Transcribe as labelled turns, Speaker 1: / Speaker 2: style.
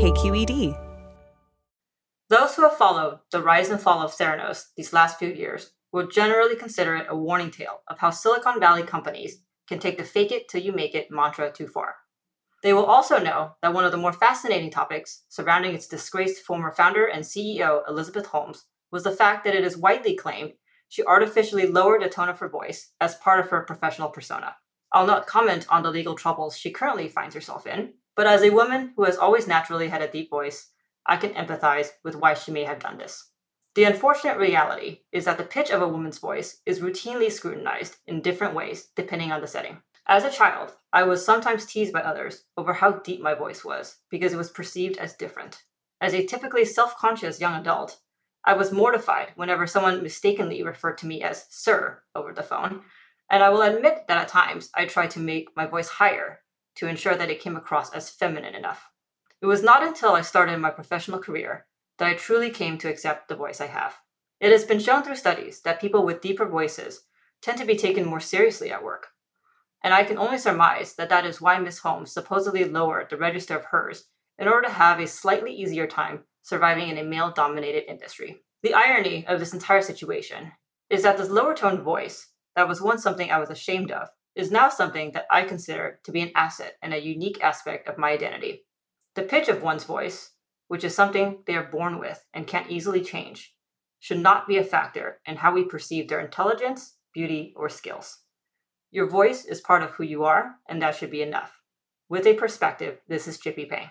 Speaker 1: KQED.
Speaker 2: Those who have followed the rise and fall of Theranos these last few years will generally consider it a warning tale of how Silicon Valley companies can take the fake it till you make it mantra too far. They will also know that one of the more fascinating topics surrounding its disgraced former founder and CEO, Elizabeth Holmes, was the fact that it is widely claimed she artificially lowered the tone of her voice as part of her professional persona. I'll not comment on the legal troubles she currently finds herself in, but as a woman who has always naturally had a deep voice, I can empathize with why she may have done this. The unfortunate reality is that the pitch of a woman's voice is routinely scrutinized in different ways depending on the setting. As a child, I was sometimes teased by others over how deep my voice was because it was perceived as different. As a typically self conscious young adult, I was mortified whenever someone mistakenly referred to me as sir over the phone, and I will admit that at times I tried to make my voice higher to ensure that it came across as feminine enough. It was not until I started my professional career that I truly came to accept the voice I have. It has been shown through studies that people with deeper voices tend to be taken more seriously at work. And I can only surmise that that is why Miss Holmes supposedly lowered the register of hers in order to have a slightly easier time surviving in a male dominated industry. The irony of this entire situation is that this lower toned voice, that was once something I was ashamed of, is now something that I consider to be an asset and a unique aspect of my identity. The pitch of one's voice which is something they are born with and can't easily change, should not be a factor in how we perceive their intelligence, beauty, or skills. Your voice is part of who you are, and that should be enough. With a perspective, this is Chippy Payne.